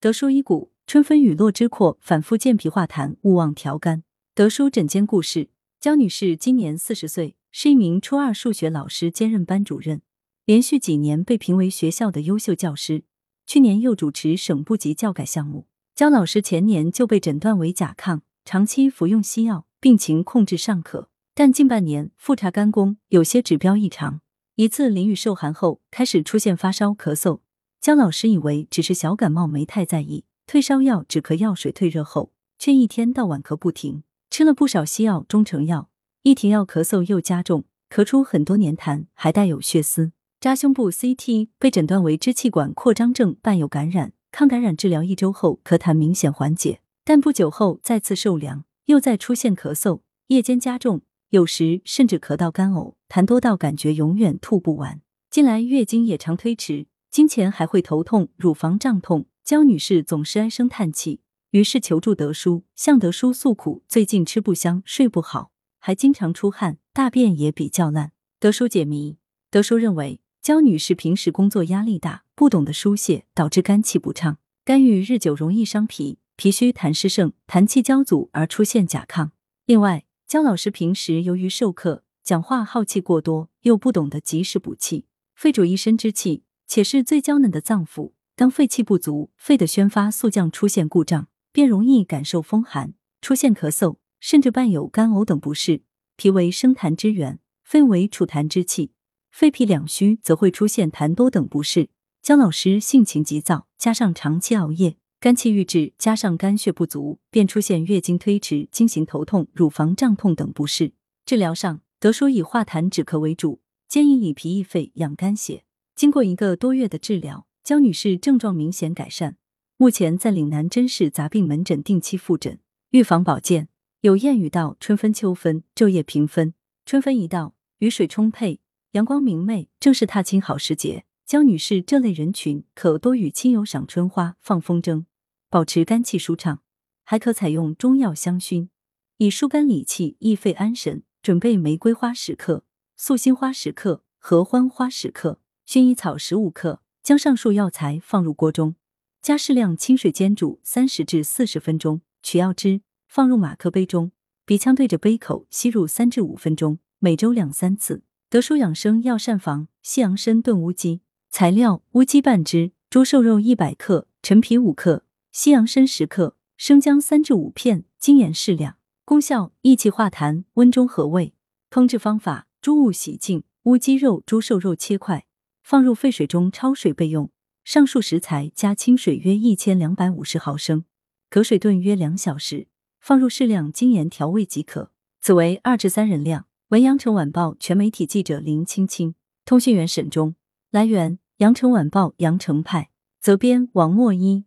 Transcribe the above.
德叔医骨，春分雨落之阔，反复健脾化痰，勿忘调肝。德叔诊间故事：焦女士今年四十岁，是一名初二数学老师，兼任班主任，连续几年被评为学校的优秀教师。去年又主持省部级教改项目。焦老师前年就被诊断为甲亢，长期服用西药，病情控制尚可。但近半年复查肝功，有些指标异常。一次淋雨受寒后，开始出现发烧、咳嗽。姜老师以为只是小感冒，没太在意。退烧药、止咳药水退热后，却一天到晚咳不停，吃了不少西药、中成药，一停药咳嗽又加重，咳出很多黏痰，还带有血丝。扎胸部 CT 被诊断为支气管扩张症伴有感染，抗感染治疗一周后，咳痰明显缓解，但不久后再次受凉，又再出现咳嗽，夜间加重。有时甚至咳到干呕，痰多到感觉永远吐不完。近来月经也常推迟，经前还会头痛、乳房胀痛。焦女士总是唉声叹气，于是求助德叔，向德叔诉苦，最近吃不香、睡不好，还经常出汗，大便也比较烂。德叔解谜，德叔认为焦女士平时工作压力大，不懂得疏泄，导致肝气不畅，肝郁日久容易伤脾，脾虚痰湿盛，痰气交阻而出现甲亢。另外，焦老师平时由于授课讲话耗气过多，又不懂得及时补气，肺主一身之气，且是最娇嫩的脏腑。当肺气不足，肺的宣发速降出现故障，便容易感受风寒，出现咳嗽，甚至伴有干呕等不适。脾为生痰之源，肺为储痰之器，肺脾两虚，则会出现痰多等不适。姜老师性情急躁，加上长期熬夜。肝气郁滞，加上肝血不足，便出现月经推迟、经行头痛、乳房胀痛等不适。治疗上，德叔以化痰止咳为主，建议理脾益肺、养肝血。经过一个多月的治疗，焦女士症状明显改善，目前在岭南针氏杂病门诊定期复诊。预防保健，有谚语道：“春分秋分，昼夜平分。”春分一到，雨水充沛，阳光明媚，正是踏青好时节。焦女士这类人群可多与亲友赏春花、放风筝，保持肝气舒畅。还可采用中药香薰，以疏肝理气、益肺安神。准备玫瑰花十克、素心花十克、合欢花十克、薰衣草十五克，将上述药材放入锅中，加适量清水煎煮三十至四十分钟，取药汁放入马克杯中，鼻腔对着杯口吸入三至五分钟，每周两三次。德舒养生药膳房西洋参炖乌鸡。材料：乌鸡半只，猪瘦肉一百克，陈皮五克，西洋参十克，生姜三至五片，精盐适量。功效：益气化痰，温中和胃。烹制方法：猪物洗净，乌鸡肉、猪瘦肉切块，放入沸水中焯水备用。上述食材加清水约一千两百五十毫升，隔水炖约两小时，放入适量精盐调味即可。此为二至三人量。文阳城晚报全媒体记者林青青，通讯员沈忠。来源：阳城晚报阳城派，责编：王墨一。